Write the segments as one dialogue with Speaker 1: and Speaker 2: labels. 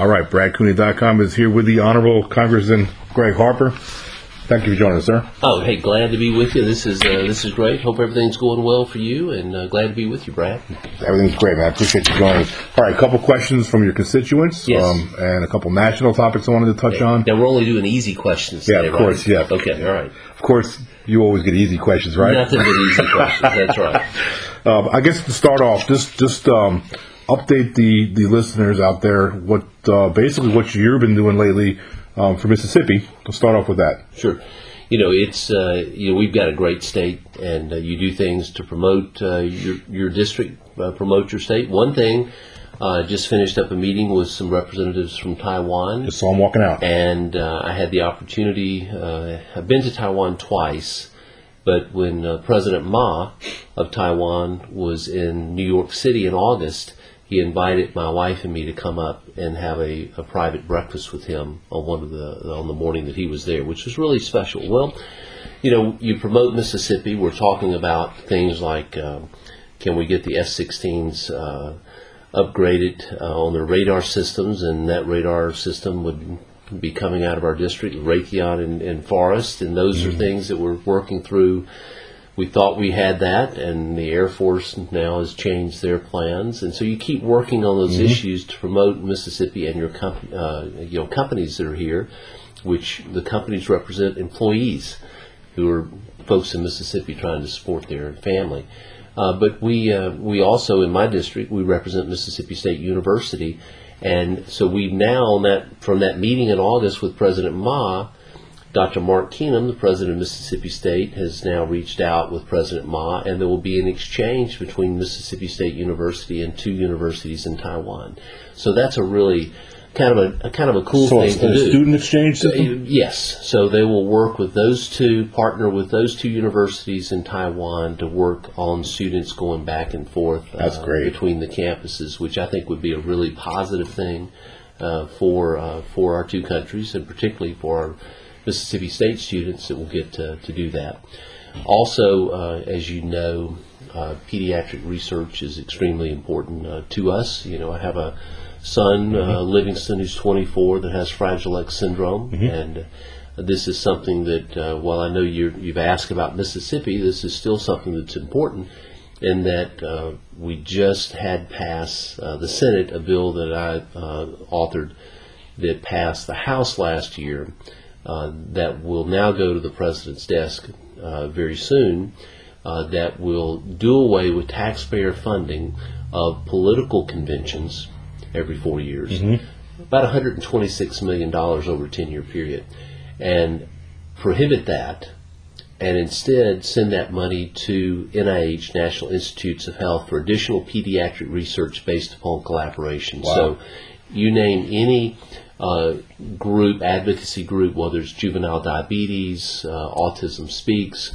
Speaker 1: All right, BradCooney.com is here with the Honorable Congressman Greg Harper. Thank you for joining us, sir.
Speaker 2: Oh, hey, glad to be with you. This is uh, this is great. Hope everything's going well for you, and uh, glad to be with you, Brad.
Speaker 1: Everything's great, man. I appreciate you joining us. All right, a couple questions from your constituents,
Speaker 2: Yes.
Speaker 1: um, and a couple national topics I wanted to touch on.
Speaker 2: Now we're only doing easy questions.
Speaker 1: Yeah,
Speaker 2: today,
Speaker 1: of course,
Speaker 2: right?
Speaker 1: yeah.
Speaker 2: Okay, all right.
Speaker 1: Of course, you always get easy questions, right?
Speaker 2: Nothing but easy questions. That's right.
Speaker 1: Um, I guess to start off, just just um, update the, the listeners out there what uh, basically what you've been doing lately um, for Mississippi. Let's start off with that.
Speaker 2: Sure. You know, it's uh, you know we've got a great state, and uh, you do things to promote uh, your your district, uh, promote your state. One thing, uh, just finished up a meeting with some representatives from Taiwan.
Speaker 1: Just saw him walking out.
Speaker 2: and uh, I had the opportunity. Uh, I've been to Taiwan twice, but when uh, President Ma of Taiwan was in New York City in August, he invited my wife and me to come up and have a, a private breakfast with him on one of the on the morning that he was there, which was really special. Well, you know, you promote Mississippi. We're talking about things like um, can we get the F-16s uh, upgraded uh, on their radar systems, and that radar system would be coming out of our district, Raytheon and, and Forest, and those are things that we're working through. We thought we had that, and the Air Force now has changed their plans, and so you keep working on those issues to promote Mississippi and your comp- uh, you know companies that are here, which the companies represent employees who are folks in Mississippi trying to support their family. Uh, but we uh, we also in my district we represent Mississippi State University, and so we now that from that meeting in August with President Ma, Dr. Mark Keenum, the president of Mississippi State, has now reached out with President Ma, and there will be an exchange between Mississippi State University and two universities in Taiwan. So that's a really kind of a, a kind of a cool
Speaker 1: So
Speaker 2: thing to do.
Speaker 1: student exchange system.
Speaker 2: Yes, so they will work with those two, partner with those two universities in Taiwan to work on students going back and forth
Speaker 1: That's
Speaker 2: uh,
Speaker 1: great.
Speaker 2: between the campuses, which I think would be a really positive thing uh, for uh, for our two countries, and particularly for our Mississippi State students that will get to, to do that. Also, uh, as you know, uh, pediatric research is extremely important uh, to us. You know, I have a son, uh, Livingston, who's 24, that has Fragile X syndrome, and uh, this is something that, uh, while I know you're, you've asked about Mississippi, this is still something that's important. In that uh, we just had passed uh, the Senate a bill that I uh, authored that passed the House last year that will now go to the president's desk uh, very soon. Uh, that will do away with taxpayer funding of political conventions every four years, about 126 million dollars over a 10-year period, and prohibit that, and instead send that money to NIH, National Institutes of Health, for additional pediatric research based upon collaboration.
Speaker 1: Wow.
Speaker 2: So, you name any uh, group, advocacy group, whether it's juvenile diabetes, uh, Autism Speaks,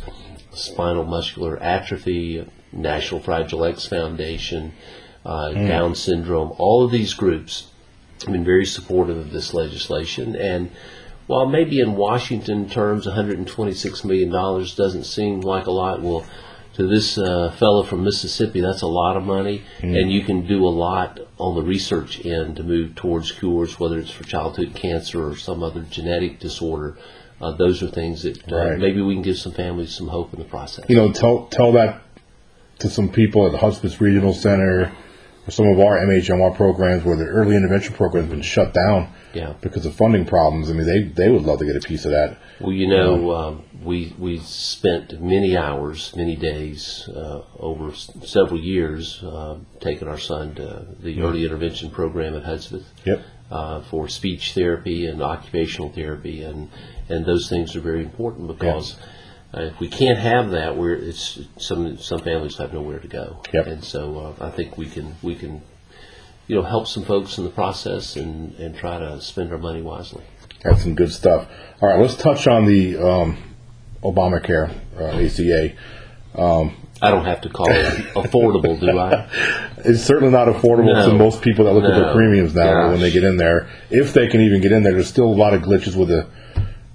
Speaker 2: Spinal Muscular Atrophy, National Fragile X Foundation, uh, Down syndrome, all of these groups have been very supportive of this legislation. And while maybe in Washington terms, $126 million doesn't seem like a lot, well, to this uh, fellow from Mississippi, that's a lot of money, and you can do a lot on the research end to move towards cures, whether it's for childhood cancer or some other genetic disorder. Uh, those are things that uh,
Speaker 1: Right.
Speaker 2: maybe we can give some families some hope in the process.
Speaker 1: You know, tell tell that to some people at the Hudspeth Regional Center some of our MHMR programs where the early intervention program has been shut down
Speaker 2: Yeah.
Speaker 1: because of funding problems. I mean, they they would love to get a piece of that.
Speaker 2: Well, you know, um, we we spent many hours, many days uh, over s- several years uh, taking our son to the early intervention program at Hudspeth
Speaker 1: Yep.
Speaker 2: uh, for speech therapy and occupational therapy, and and those things are very important because. Uh, if we can't have that, we're it's some some families have nowhere to go,
Speaker 1: Yep.
Speaker 2: and so uh, I think we can we can, you know, help some folks in the process and and try to spend our money wisely.
Speaker 1: That's some good stuff. All right, let's touch on the um, Obamacare uh, ACA.
Speaker 2: I don't have to call it affordable, do I?
Speaker 1: It's certainly not affordable
Speaker 2: No.
Speaker 1: to most people that look at their premiums now when they get in there. If they can even get in there, there's still a lot of glitches with the.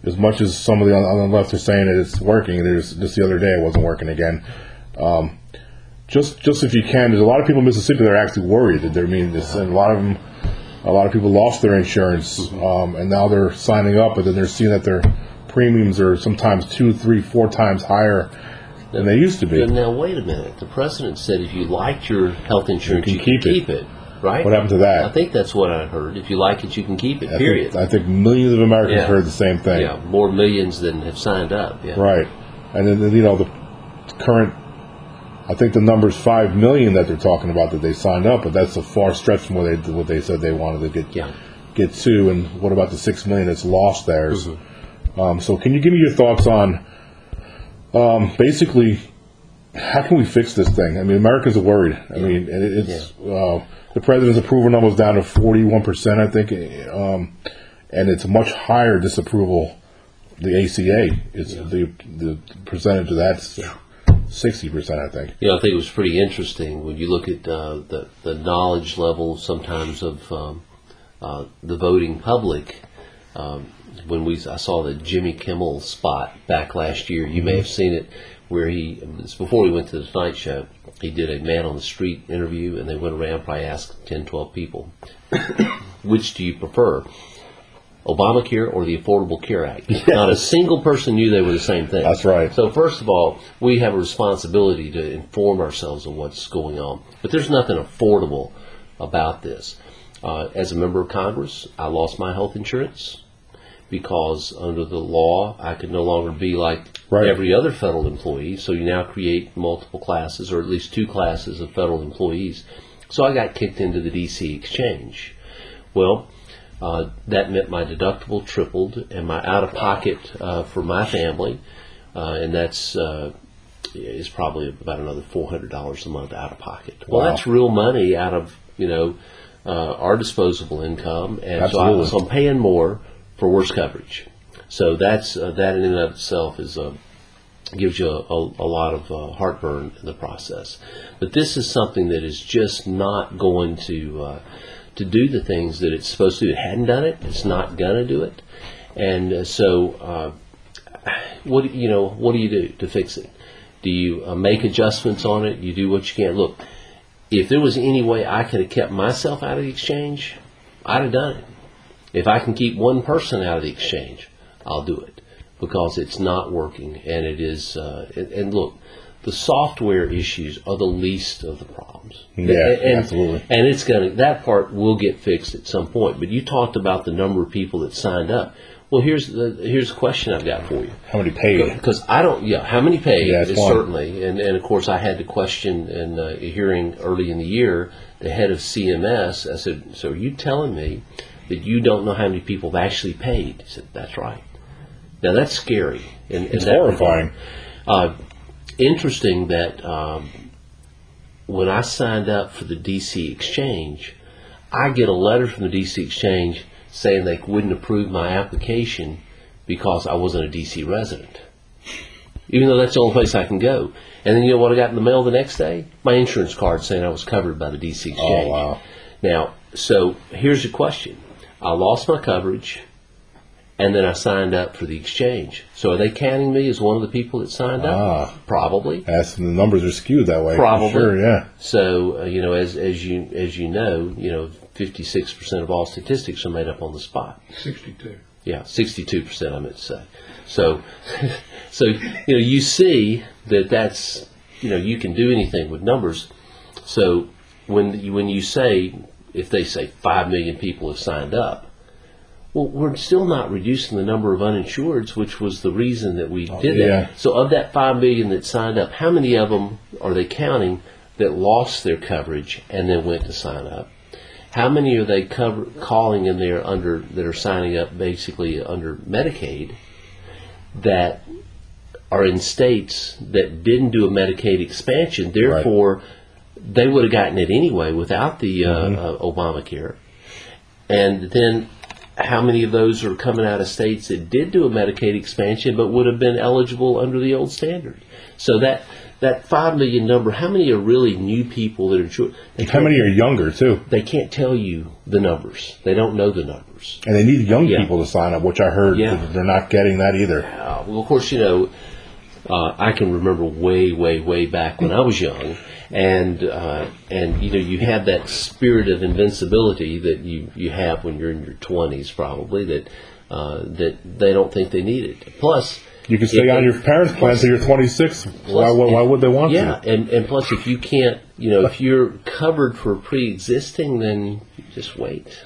Speaker 1: As much as some of the on, the left are saying that it's working, there's just the other day it wasn't working again. Um, just just if you can, there's a lot of people in Mississippi that are actually worried that they're mean this, and a lot of them a lot of people lost their insurance, um, and now they're signing up, but then they're seeing that their premiums are sometimes two, three, four times higher than they used to be.
Speaker 2: Now wait a minute. The president said if you liked your health insurance, you
Speaker 1: can
Speaker 2: can,
Speaker 1: keep it.
Speaker 2: keep it. Right?
Speaker 1: What happened to that?
Speaker 2: I think that's what I heard. If you like it, you can keep it.
Speaker 1: I
Speaker 2: period.
Speaker 1: think, I think millions of Americans
Speaker 2: Yeah.
Speaker 1: heard the same thing.
Speaker 2: yeah, more millions than have signed up. Yeah.
Speaker 1: Right. And then, you know, the current, I think the number's 5 million that they're talking about that they signed up, but that's a far stretch from what they, what they said they wanted to get,
Speaker 2: Yeah.
Speaker 1: get to. And what about the 6 million that's lost theirs?
Speaker 2: Mm-hmm.
Speaker 1: Um, so can you give me your thoughts on, um, basically, how can we fix this thing? I mean, Americans are worried. I mean, and it, it's, uh, the president's approval number is down to 41%, I think, um, and it's much higher disapproval the ACA is the the percentage of that's sixty percent, I think.
Speaker 2: Yeah, I think it was pretty interesting when you look at uh, the the knowledge level sometimes of um, uh, the voting public. Um, when we I saw the Jimmy Kimmel spot back last year, you may have seen it, where he it's before he went to the Tonight Show. He did a man on the street interview, and they went around probably asked 10, 12 people, which do you prefer? Obamacare or the Affordable Care Act. Not a single person knew they were the same thing.
Speaker 1: That's right.
Speaker 2: So first of all, we have a responsibility to inform ourselves of what's going on. But there's nothing affordable about this. Uh, as a member of Congress, I lost my health insurance because under the law, I could no longer be like
Speaker 1: Right.
Speaker 2: every other federal employee. So you now create multiple classes, or at least two classes of federal employees. So I got kicked into the DC exchange. Well, uh, that meant my deductible tripled and my out of pocket uh, for my family, uh, and that's uh, is probably about another four hundred dollars a month out of pocket. Well,
Speaker 1: Wow.
Speaker 2: that's real money out of you know uh, our disposable income, and so, I,
Speaker 1: Absolutely.
Speaker 2: so I'm paying more for worse coverage. So that's uh, that in and of itself is a gives you a, a, a lot of uh, heartburn in the process. But this is something that is just not going to uh, to do the things that it's supposed to. It hadn't done it. It's not gonna do it. And uh, so, uh, what you know, what do you do to fix it? Do you uh, make adjustments on it? You do what you can. Look, if there was any way I could have kept myself out of the exchange, I'd have done it. If I can keep one person out of the exchange, I'll do it because it's not working and it is. Uh, and, and look, the software issues are the least of the problems.
Speaker 1: Yeah,
Speaker 2: and,
Speaker 1: absolutely.
Speaker 2: And it's gonna that part will get fixed at some point. But you talked about the number of people that signed up. Well, here's the here's a question I've got for you
Speaker 1: How many paid?
Speaker 2: because I don't. Yeah, how many paid
Speaker 1: Yeah,
Speaker 2: is certainly, and and of course I had to question in a hearing early in the year the head of CMS. I said, "So are you telling me that you don't know how many people have actually paid?" He said, "That's right." Now that's scary. And,
Speaker 1: It's horrifying.
Speaker 2: Uh, interesting that um, when I signed up for the DC Exchange, I get a letter from the DC Exchange saying they wouldn't approve my application because I wasn't a DC resident. Even though that's the only place I can go. And then you know what I got in the mail the next day? My insurance card saying I was covered by the DC Exchange.
Speaker 1: Oh, wow.
Speaker 2: Now, so here's the question. I lost my coverage and then I signed up for the exchange. So are they counting me as one of the people that signed up?
Speaker 1: Ah.
Speaker 2: Probably.
Speaker 1: That's, the numbers are skewed that way.
Speaker 2: Probably.
Speaker 1: Sure, yeah.
Speaker 2: So uh, you know, as as you as you know, you know, fifty six percent of all statistics are made up on the spot.
Speaker 3: 62.
Speaker 2: Yeah, sixty-two percent. I meant to say. So, so you know, you see that that's you know you can do anything with numbers. So when you, when you say if they say five million people have signed up, well, we're still not reducing the number of uninsureds, which was the reason that we did that.
Speaker 1: yeah.
Speaker 2: So of that five million that signed up, how many of them are they counting that lost their coverage and then went to sign up? How many are they cover, calling in there under that are signing up basically under Medicaid that are in states that didn't do a Medicaid expansion? Therefore, they would have gotten it anyway without the uh, uh, Obamacare. And then, how many of those are coming out of states that did do a Medicaid expansion but would have been eligible under the old standard? So that that five million number, how many are really new people that are insured?
Speaker 1: How many are younger, too?
Speaker 2: they can't tell you the numbers. They don't know the numbers.
Speaker 1: And they need young
Speaker 2: Yeah.
Speaker 1: people to sign up, which I heard
Speaker 2: Yeah.
Speaker 1: they're not getting that either.
Speaker 2: Uh, well, of course, you know, uh, I can remember way, way, way back when I was young, and uh, and you know you have that spirit of invincibility that you you have when you're in your 20s probably that uh, that they don't think they need it. Plus,
Speaker 1: You can stay
Speaker 2: if
Speaker 1: on your parents' plan until you're 26. Why, why, why would they want
Speaker 2: yeah,
Speaker 1: to?
Speaker 2: and and plus, if you can't, you know, if you're covered for pre-existing, then just wait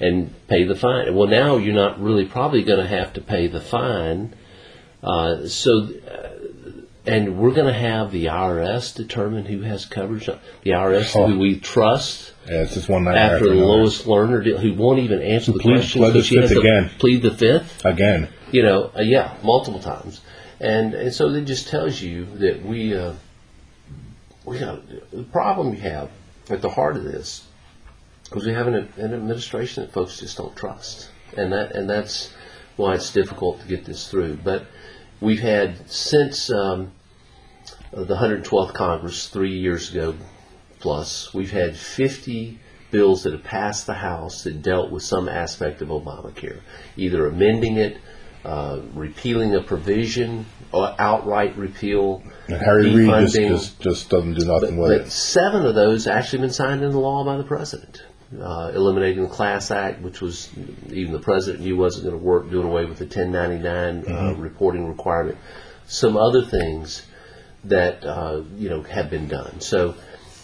Speaker 2: and pay the fine. Well, now you're not really probably going to have to pay the fine. Uh, so, and we're going to have the IRS determine who has coverage. The IRS,
Speaker 1: Oh.
Speaker 2: who we trust,
Speaker 1: Yeah, it's just one night
Speaker 2: after the
Speaker 1: another.
Speaker 2: Lois Lerner, deal- who won't even answer the
Speaker 1: Plead-
Speaker 2: question,
Speaker 1: plead the fifth again.
Speaker 2: plead the fifth
Speaker 1: Again.
Speaker 2: you know, uh, yeah, multiple times, and and so it just tells you that we uh, we got the problem we have at the heart of this because we have an, an administration that folks just don't trust, and that and that's why it's difficult to get this through. But we've had since um, the 112th Congress three years ago plus, we've had 50 bills that have passed the House that dealt with some aspect of Obamacare, either amending it, uh, repealing a provision, or outright repeal,
Speaker 1: And Harry Reid just, just, just doesn't do nothing with
Speaker 2: But
Speaker 1: it.
Speaker 2: seven of those actually been signed into law by the president. Uh, eliminating the Class Act, which was even the president knew wasn't going to work, doing away with the 1099 uh, reporting requirement. Some other things that uh, you know have been done. So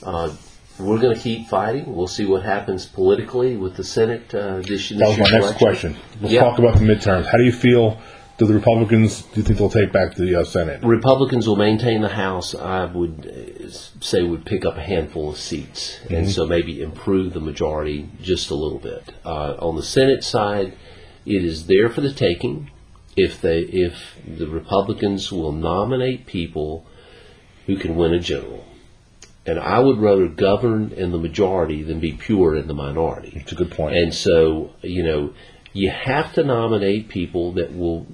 Speaker 2: uh, we're going to keep fighting. We'll see what happens politically with the Senate uh, this, this
Speaker 1: That was my
Speaker 2: year's
Speaker 1: next question. Let's
Speaker 2: Yeah.
Speaker 1: talk about the midterms. How do you feel? Do the Republicans, do you think they'll take back the uh, Senate?
Speaker 2: Republicans will maintain the House. I would uh, say would pick up a handful of seats, and so maybe improve the majority just a little bit. Uh, on the Senate side, it is there for the taking. If they, if the Republicans will nominate people who can win a general, and I would rather govern in the majority than be pure in the minority.
Speaker 1: It's a good point.
Speaker 2: And so, you know, you have to nominate people that will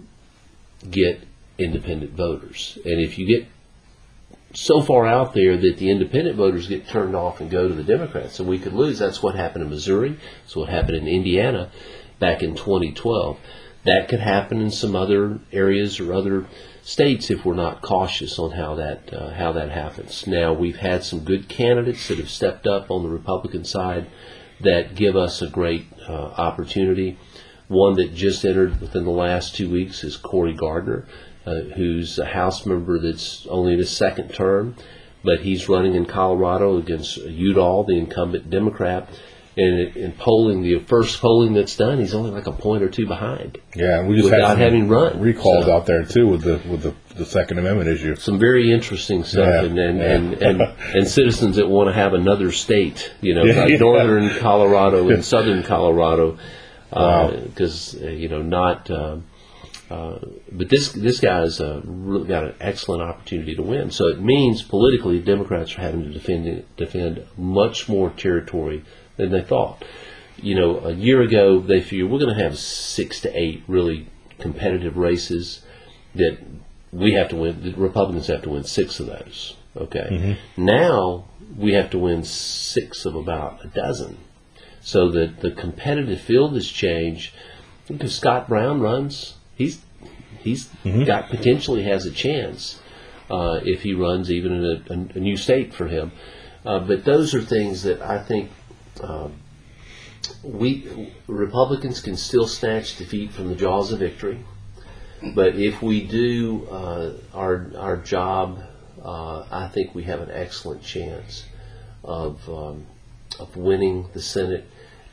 Speaker 2: get independent voters. And if you get so far out there that the independent voters get turned off and go to the Democrats, and we could lose. That's what happened in Missouri. That's what happened in Indiana back in 2012. That could happen in some other areas or other states if we're not cautious on how that uh, how that happens. Now we've had some good candidates that have stepped up on the Republican side that give us a great uh, opportunity. One that just entered within the last two weeks is Cory Gardner, uh, who's a House member that's only in his second term, but he's running in Colorado against Udall, the incumbent Democrat. And in polling, the first polling that's done, he's only like a point or two behind.
Speaker 1: yeah, and we just
Speaker 2: without having run,
Speaker 1: recalls
Speaker 2: so.
Speaker 1: out there too with the with the, the Second Amendment issue.
Speaker 2: Some very interesting stuff,
Speaker 1: Yeah,
Speaker 2: and and,
Speaker 1: yeah.
Speaker 2: and, and and citizens that want to have another state, you know,
Speaker 1: Yeah,
Speaker 2: like northern Colorado and southern Colorado,
Speaker 1: Wow.
Speaker 2: because uh, you know not. Uh, uh, but this this guy's uh, really got an excellent opportunity to win. So it means politically, Democrats are having to defend defend much more territory than they thought. You know, a year ago they figured we're going to have six to eight really competitive races that we have to win. The Republicans have to win six of those. Okay. Now we have to win six of about a dozen. So that the competitive field has changed. Because Scott Brown runs, he's he's got potentially has a chance uh, if he runs even in a, a, a new state for him. Uh, but those are things that I think um, we Republicans can still snatch defeat from the jaws of victory. But if we do uh, our our job, uh, I think we have an excellent chance of um, of winning the Senate.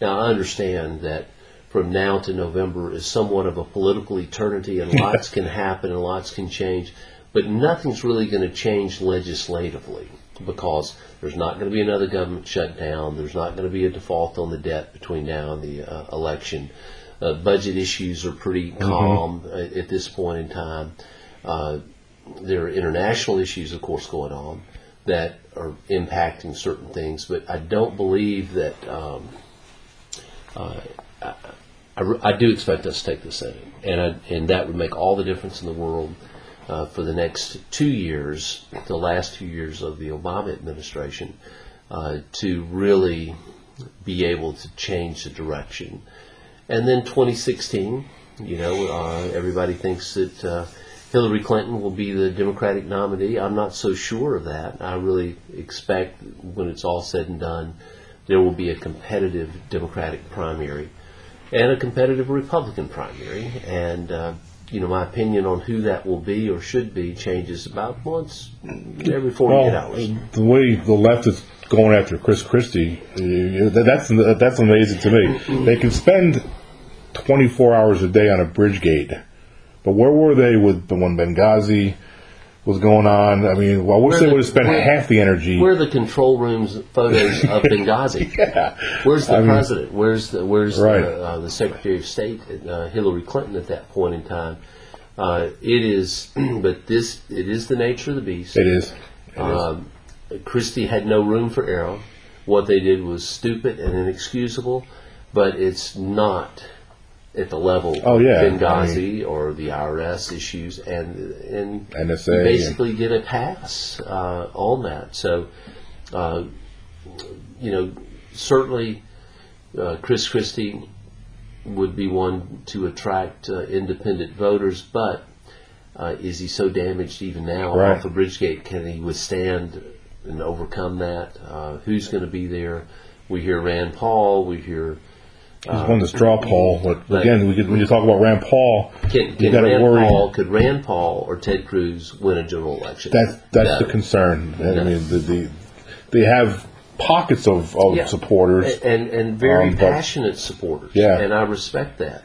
Speaker 2: Now I understand that from now to November is somewhat of a political eternity, and lots can happen and lots can change. But nothing's really going to change legislatively because there's not going to be another government shutdown. There's not going to be a default on the debt between now and the uh, election. Uh, budget issues are pretty calm uh, at this point in time. Uh, there are international issues, of course, going on that are impacting certain things, but I don't believe that. Um, uh, I, I, I do expect us to take the Senate, and I, and that would make all the difference in the world uh, for the next two years, the last two years of the Obama administration, uh, to really be able to change the direction. And then 2016, you know, uh, everybody thinks that uh, Hillary Clinton will be the Democratic nominee. I'm not so sure of that. I really expect when it's all said and done, there will be a competitive Democratic primary and a competitive Republican primary. And, uh, you know, my opinion on who that will be or should be changes about once every 48
Speaker 1: Well,
Speaker 2: hours.
Speaker 1: the way the left is going after Chris Christie, uh, that's that's amazing to me. They can spend 24 hours a day on a bridge gate, but where were they with the one Benghazi was going on? I mean, well, I wish
Speaker 2: Where
Speaker 1: they
Speaker 2: the-
Speaker 1: would have spent
Speaker 2: where-
Speaker 1: half the energy.
Speaker 2: Where are the control rooms photos of Benghazi?
Speaker 1: yeah,
Speaker 2: Where's the
Speaker 1: I mean-
Speaker 2: president? Where's the where's
Speaker 1: Right.
Speaker 2: the, uh, the Secretary of State, uh, Hillary Clinton, at that point in time? Uh, it is, but this it is the nature of the beast.
Speaker 1: it is. It is.
Speaker 2: Um, Christie had no room for error. What they did was stupid and inexcusable, but it's not at the level
Speaker 1: Oh,
Speaker 2: of
Speaker 1: yeah,
Speaker 2: Benghazi or the IRS issues, and and
Speaker 1: NSA
Speaker 2: basically get a pass uh, on that. So, uh, you know, certainly uh, Chris Christie would be one to attract uh, independent voters, but uh, is he so damaged even now
Speaker 1: Right.
Speaker 2: off of Bridgegate? Can he withstand and overcome that? Uh, who's going to be there? We hear Rand Paul. We hear
Speaker 1: He's won the straw poll, but again, we could, when you talk about Rand Paul,
Speaker 2: can,
Speaker 1: you
Speaker 2: can
Speaker 1: got to
Speaker 2: Rand
Speaker 1: worry.
Speaker 2: Paul could Rand Paul or Ted Cruz win a general election?
Speaker 1: That's that's
Speaker 2: No.
Speaker 1: the concern. I mean, the, the they have pockets of, of
Speaker 2: Yeah.
Speaker 1: supporters.
Speaker 2: and and very
Speaker 1: Um, but-
Speaker 2: passionate supporters.
Speaker 1: Yeah.
Speaker 2: and I respect that.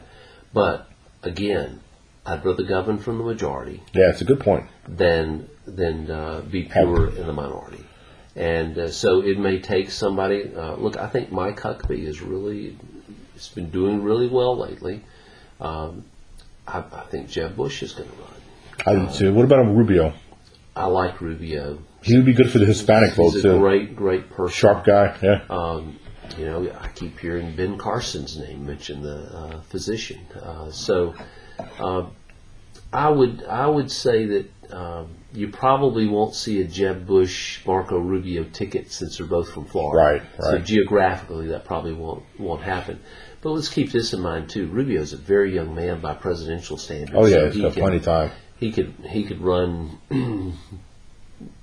Speaker 2: But again, I'd rather govern from the majority
Speaker 1: Yeah, it's a good point.
Speaker 2: than than uh, be pure in the minority. And uh, so it may take somebody. Uh, look, I think Mike Huckabee is really, has been doing really well lately. Um, I, I think Jeb Bush is going to run.
Speaker 1: I do too. What about Rubio?
Speaker 2: I like Rubio.
Speaker 1: He would be good for the Hispanic vote
Speaker 2: He's a
Speaker 1: too.
Speaker 2: great, great person.
Speaker 1: Sharp guy. Yeah.
Speaker 2: Um, you know, I keep hearing Ben Carson's name mentioned, the uh, physician. Uh, so, uh, I would I would say that um, you probably won't see a Jeb Bush Marco Rubio ticket since they're both from Florida.
Speaker 1: Right,
Speaker 2: So geographically, that probably won't won't happen. But let's keep this in mind too. Rubio is a very young man by presidential standards.
Speaker 1: oh yeah,
Speaker 2: So
Speaker 1: he's
Speaker 2: he
Speaker 1: got plenty of time.
Speaker 2: He could he could run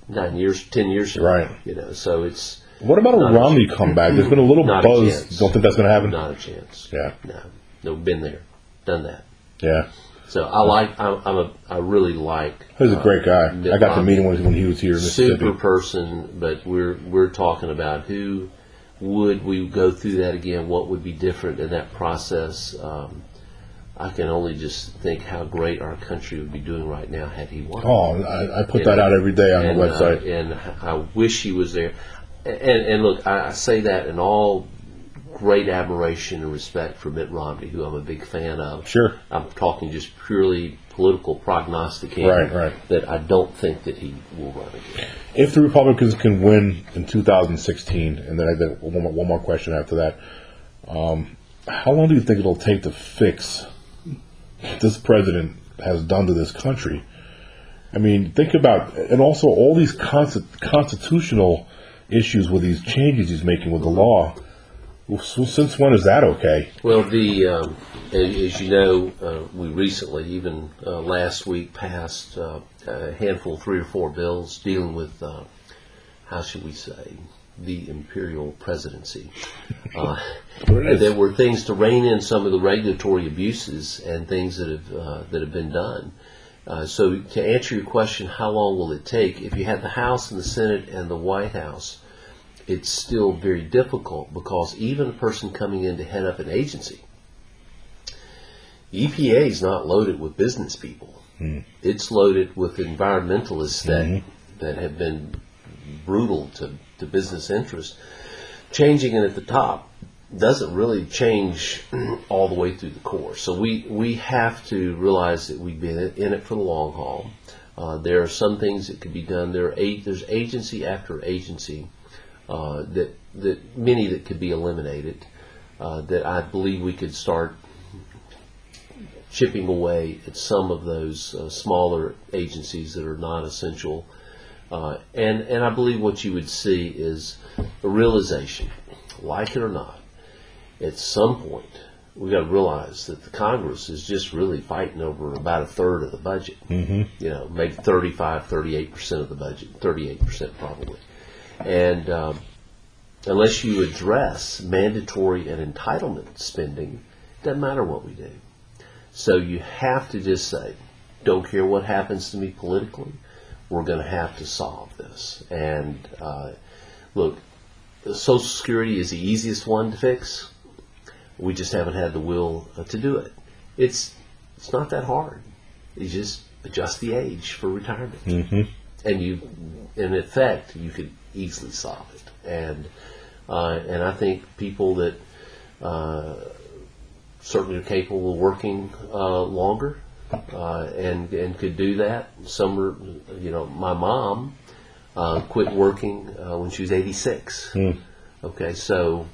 Speaker 2: nine years, ten years.
Speaker 1: Right.
Speaker 2: You know, so it's
Speaker 1: What about a
Speaker 2: Not a-
Speaker 1: Romney comeback? There's been a little
Speaker 2: Not a
Speaker 1: buzz.
Speaker 2: chance.
Speaker 1: Don't think that's going to happen.
Speaker 2: Not a chance.
Speaker 1: Yeah.
Speaker 2: No. No, been there, done that.
Speaker 1: Yeah.
Speaker 2: So I like. I'm, I'm a. I really like.
Speaker 1: He's a great guy.
Speaker 2: Mitt
Speaker 1: I got to meet him when, he was here
Speaker 2: super person, but we're we're talking about who would we go through that again? What would be different in that process? Um, I can only just think how great our country would be doing right now had he won.
Speaker 1: Oh, I, I put
Speaker 2: Yeah.
Speaker 1: that out every day on
Speaker 2: and,
Speaker 1: the website.
Speaker 2: Uh, and I wish he was there. And, and look, I, I say that in all great admiration and respect for Mitt Romney, who I'm a big fan of.
Speaker 1: Sure.
Speaker 2: I'm talking just purely political prognosticating.
Speaker 1: Right, right.
Speaker 2: That I don't think that he will run again.
Speaker 1: if the Republicans can win in 2016, and then I got one more, one more question after that, um, how long do you think it'll take to fix what this president has done to this country? I mean, think about, and also all these consti- constitutional issues with these changes he's making with the law. Well, so Since when is that okay?
Speaker 2: Well, the um, as, you know, uh, we recently, even uh, last week, passed uh, a handful, three or four bills dealing with uh, how should we say the imperial presidency. Uh,
Speaker 1: There it is.
Speaker 2: there were things to rein in some of the regulatory abuses and things that have uh, that have been done. Uh, so, to answer your question, how long will it take? If you had the House and the Senate and the White House, it's still very difficult because even a person coming in to head up an agency, EPA is not loaded with business people. It's loaded with environmentalists that that have been brutal to, to business interests. Changing it at the top doesn't really change all the way through the core. So we, we have to realize that we've been in it for the long haul. Uh, there are some things that could be done. There are eight, there's agency after agency uh, that that many that could be eliminated. Uh, that I believe we could start chipping away at some of those uh, smaller agencies that are not essential. Uh, and, and I believe what you would see is a realization, like it or not, at some point we got to realize that the Congress is just really fighting over about a third of the budget. Mm-hmm. You know, maybe 35, 38 percent of the budget, 38 percent probably. And um, unless you address mandatory and entitlement spending, it doesn't matter what we do. So you have to just say, don't care what happens to me politically, we're going to have to solve this. And uh, look, Social Security is the easiest one to fix. We just haven't had the will uh, to do it. It's it's not that hard. You just adjust the age for retirement,
Speaker 1: Mm-hmm.
Speaker 2: and you, in effect, you could easily solve it. And uh, and I think people that uh, certainly are capable of working uh, longer uh, and and could do that. Some are, you know, my mom uh, quit working uh, when she was 86. Okay, so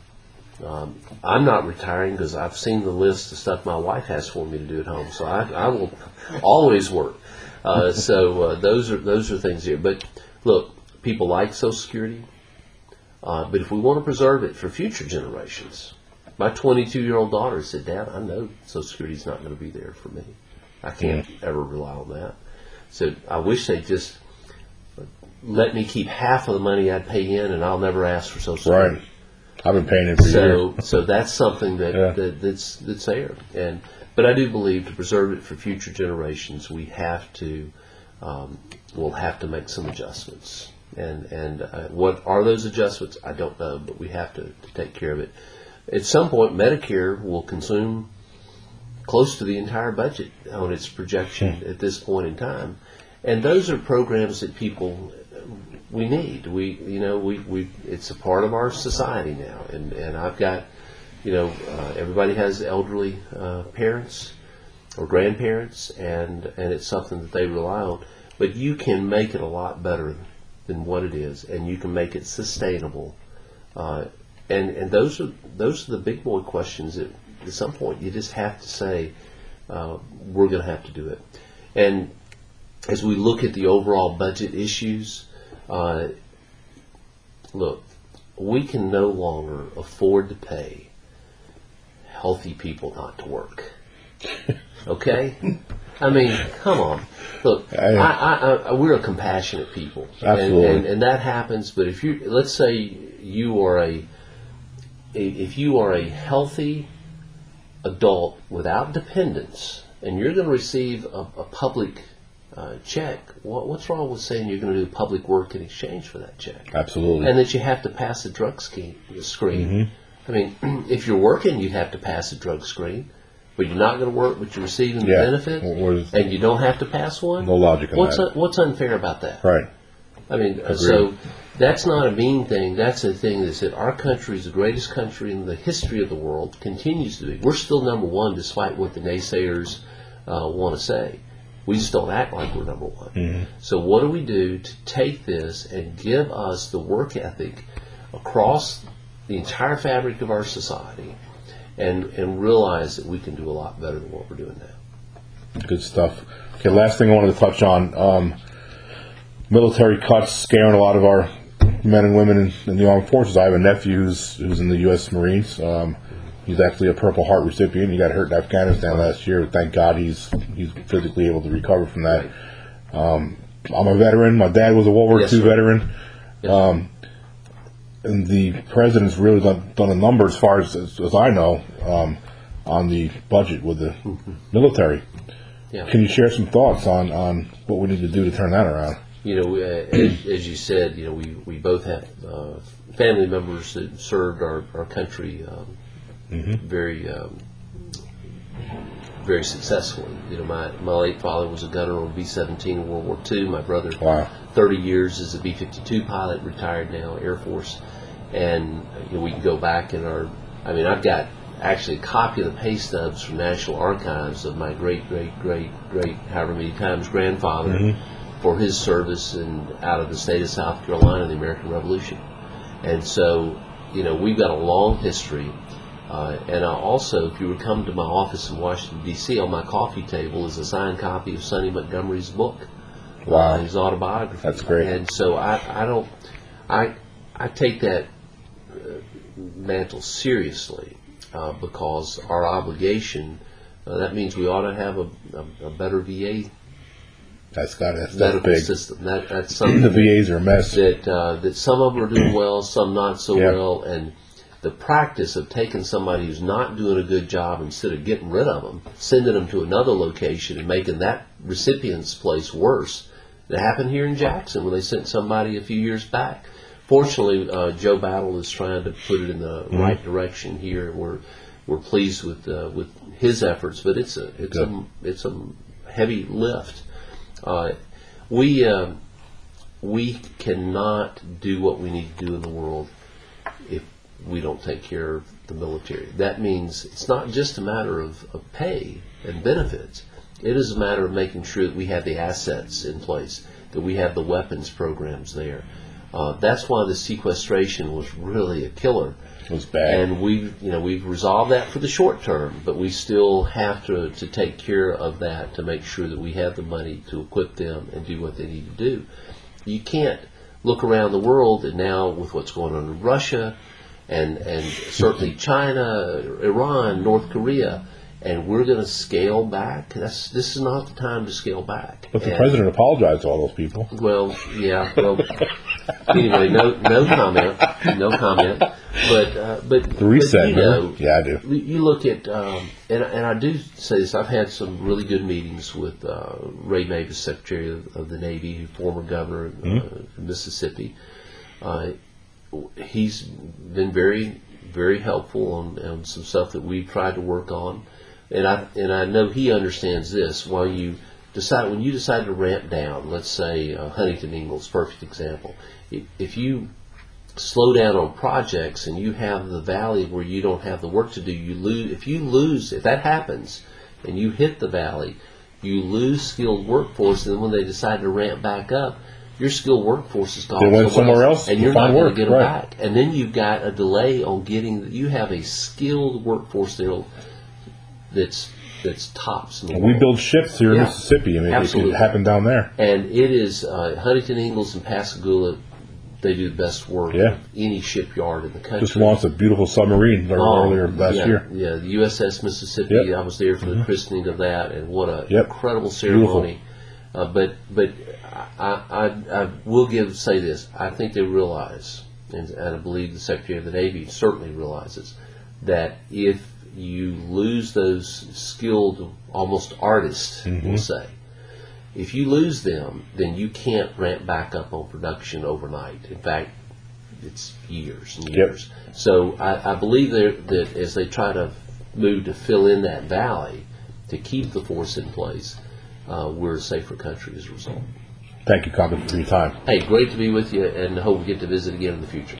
Speaker 2: um, I'm not retiring because I've seen the list of stuff my wife has for me to do at home. So I, I will always work. Uh, so uh, those are those are things here. But look, people like Social Security, uh, but if we want to preserve it for future generations, my 22 year old daughter said, "Dad, I know Social Security is not going to be there for me. I can't ever rely on that." So I wish they'd just let me keep half of the money I'd pay in, and I'll never ask for Social Security.
Speaker 1: Right. I've been paying it for
Speaker 2: So,
Speaker 1: years.
Speaker 2: so that's something that,
Speaker 1: Yeah.
Speaker 2: that that's that's there, and but I do believe to preserve it for future generations, we have to um, we'll have to make some adjustments, and and uh, what are those adjustments? I don't know, but we have to, to take care of it. At some point, Medicare will consume close to the entire budget on its projection at this point in time, and those are programs that people we need. We, you know, we, we, it's a part of our society now. And, and I've got, you know, uh, everybody has elderly uh, parents or grandparents, and, and it's something that they rely on. But you can make it a lot better than what it is, and you can make it sustainable. Uh, and, and those are those are the big boy questions that at some point you just have to say uh, we're going to have to do it. And as we look at the overall budget issues, uh, look, we can no longer afford to pay healthy people not to work. Okay? I mean, come on. Look, I,
Speaker 1: I-
Speaker 2: I, we're a compassionate people,
Speaker 1: Absolutely.
Speaker 2: and, and, and that happens. But if you, let's say, you are a, if you are a healthy adult without dependence, and you're going to receive a, a public uh, check, what, what's wrong with saying you're going to do public work in exchange for that check?
Speaker 1: Absolutely.
Speaker 2: And that you have to pass a drug scheme, screen. I mean, if you're working, you'd have to pass a drug screen, but you're not going to work, but you're receiving the
Speaker 1: Yeah.
Speaker 2: benefit,
Speaker 1: What- what is-
Speaker 2: and you don't have to pass one.
Speaker 1: No logic in
Speaker 2: What's
Speaker 1: that.
Speaker 2: un- what's unfair about that?
Speaker 1: right.
Speaker 2: I mean, uh, so that's not a mean thing. That's a thing that said our country is the greatest country in the history of the world, continues to be. We're still number one despite what the naysayers uh, want to say. We just don't act like we're number one. So, what do we do to take this and give us the work ethic across the entire fabric of our society and, and realize that we can do a lot better than what we're doing now?
Speaker 1: Good stuff. Okay, last thing I wanted to touch on. Um, military cuts scaring a lot of our men and women in, in the armed forces. I have a nephew who's, who's in the U.S. Marines. Um, he's actually a Purple Heart recipient. He got hurt in Afghanistan last year. Thank God he's he's physically able to recover from that. Um, I'm a veteran. My dad was a World War
Speaker 2: Yes,
Speaker 1: II
Speaker 2: sir.
Speaker 1: veteran.
Speaker 2: Yes.
Speaker 1: Um, and the president's really done, done a number, as far as, as, as I know, um, on the budget with the military.
Speaker 2: Yeah.
Speaker 1: Can you share some thoughts on, on what we need to do to turn that around?
Speaker 2: you know, uh, as, as you said, you know, we, we both have uh, family members that served our, our country um, very um, very successfully. You know, my, my late father was a gunner on B-17 in World War II. My brother,
Speaker 1: Wow.
Speaker 2: 30 years as a B-52 pilot, retired now, Air Force. And you know, we can go back in our, I mean, I've got actually a copy of the pay stubs from National Archives of my great, great, great, great, however many times grandfather mm-hmm. for his service in, out of the state of South Carolina in the American Revolution. And so, you know, we've got a long history. Uh, and I also, if you would come to my office in Washington, D.C., on my coffee table is a signed copy of Sonny Montgomery's book,
Speaker 1: Wow.
Speaker 2: uh, his autobiography.
Speaker 1: That's great.
Speaker 2: And so I, I don't, I, I take that uh, mantle seriously. uh, because our obligation. Uh, that means we ought to have a, a, a better VA
Speaker 1: That's got that's,
Speaker 2: medical
Speaker 1: big.
Speaker 2: system. That, that's
Speaker 1: The VAs are a mess.
Speaker 2: that uh, that some of them are doing well, some not so
Speaker 1: Yeah.
Speaker 2: well, and the practice of taking somebody who's not doing a good job instead of getting rid of them, sending them to another location and making that recipient's place worse. It happened here in Jackson when they sent somebody a few years back. Fortunately, uh, Joe Battle is trying to put it in the right direction here. We're we're pleased with uh, with his efforts, but it's a it's a it's a heavy lift. Uh, we uh, we cannot do what we need to do in the world if we don't take care of the military. That means it's not just a matter of, of pay and benefits. It is a matter of making sure that we have the assets in place, that we have the weapons programs there. Uh, that's why the sequestration was really a killer.
Speaker 1: It was bad.
Speaker 2: And we've, you know, we've resolved that for the short term, but we still have to, to take care of that to make sure that we have the money to equip them and do what they need to do. You can't look around the world and now with what's going on in Russia and, and certainly China, Iran, North Korea, and we're going to scale back. That's, this is not the time to scale back.
Speaker 1: but the
Speaker 2: And-
Speaker 1: president apologized to all those people.
Speaker 2: well, yeah. Well, anyway, no, no comment, no comment. But, uh, but
Speaker 1: The reset,
Speaker 2: But, you know,
Speaker 1: Yeah, I do.
Speaker 2: you- You look at, um, and and I do say this. I've had some really good meetings with uh, Ray Mabus, Secretary of, of the Navy, former governor of
Speaker 1: Mm-hmm.
Speaker 2: uh, Mississippi. He's been very, very helpful on, on some stuff that we've tried to work on, and I and I know he understands this. While you decide when you decide to ramp down, let's say uh, Huntington Ingalls, perfect example. If, if you slow down on projects and you have the valley where you don't have the work to do, you lose. If you lose, if that happens, and you hit the valley, you lose skilled workforce. And then when they decide to ramp back up, your skilled workforce is gone.
Speaker 1: They went somewhere else,
Speaker 2: and you're not going to get them
Speaker 1: right.
Speaker 2: back. And then you've got a delay on getting. You have a skilled workforce there that's that's tops. In the
Speaker 1: We
Speaker 2: world.
Speaker 1: build ships here in Mississippi. I mean,
Speaker 2: Absolutely.
Speaker 1: it could happen down there.
Speaker 2: And it is uh, Huntington Ingalls and Pascagoula. They do the best work
Speaker 1: Yeah.
Speaker 2: of any shipyard in the country.
Speaker 1: Just launched a beautiful submarine
Speaker 2: Oh,
Speaker 1: earlier last
Speaker 2: yeah,
Speaker 1: year.
Speaker 2: Yeah, the USS Mississippi.
Speaker 1: Yep. Mm-hmm.
Speaker 2: I was there for the christening of that, and what a
Speaker 1: Yep.
Speaker 2: incredible ceremony. Uh, but but I, I I will give say this. I think they realize, and, and I believe the Secretary of the Navy certainly realizes that if you lose those skilled, almost artists,
Speaker 1: Mm-hmm.
Speaker 2: we'll say, if you lose them, then you can't ramp back up on production overnight. In fact, it's years and
Speaker 1: Yep.
Speaker 2: years. So I, I believe that as they try to move to fill in that valley to keep the force in place, uh, we're a safer country as a result.
Speaker 1: Thank you, Congress, for your time.
Speaker 2: Hey, great to be with you, and hope we get to visit again in the future.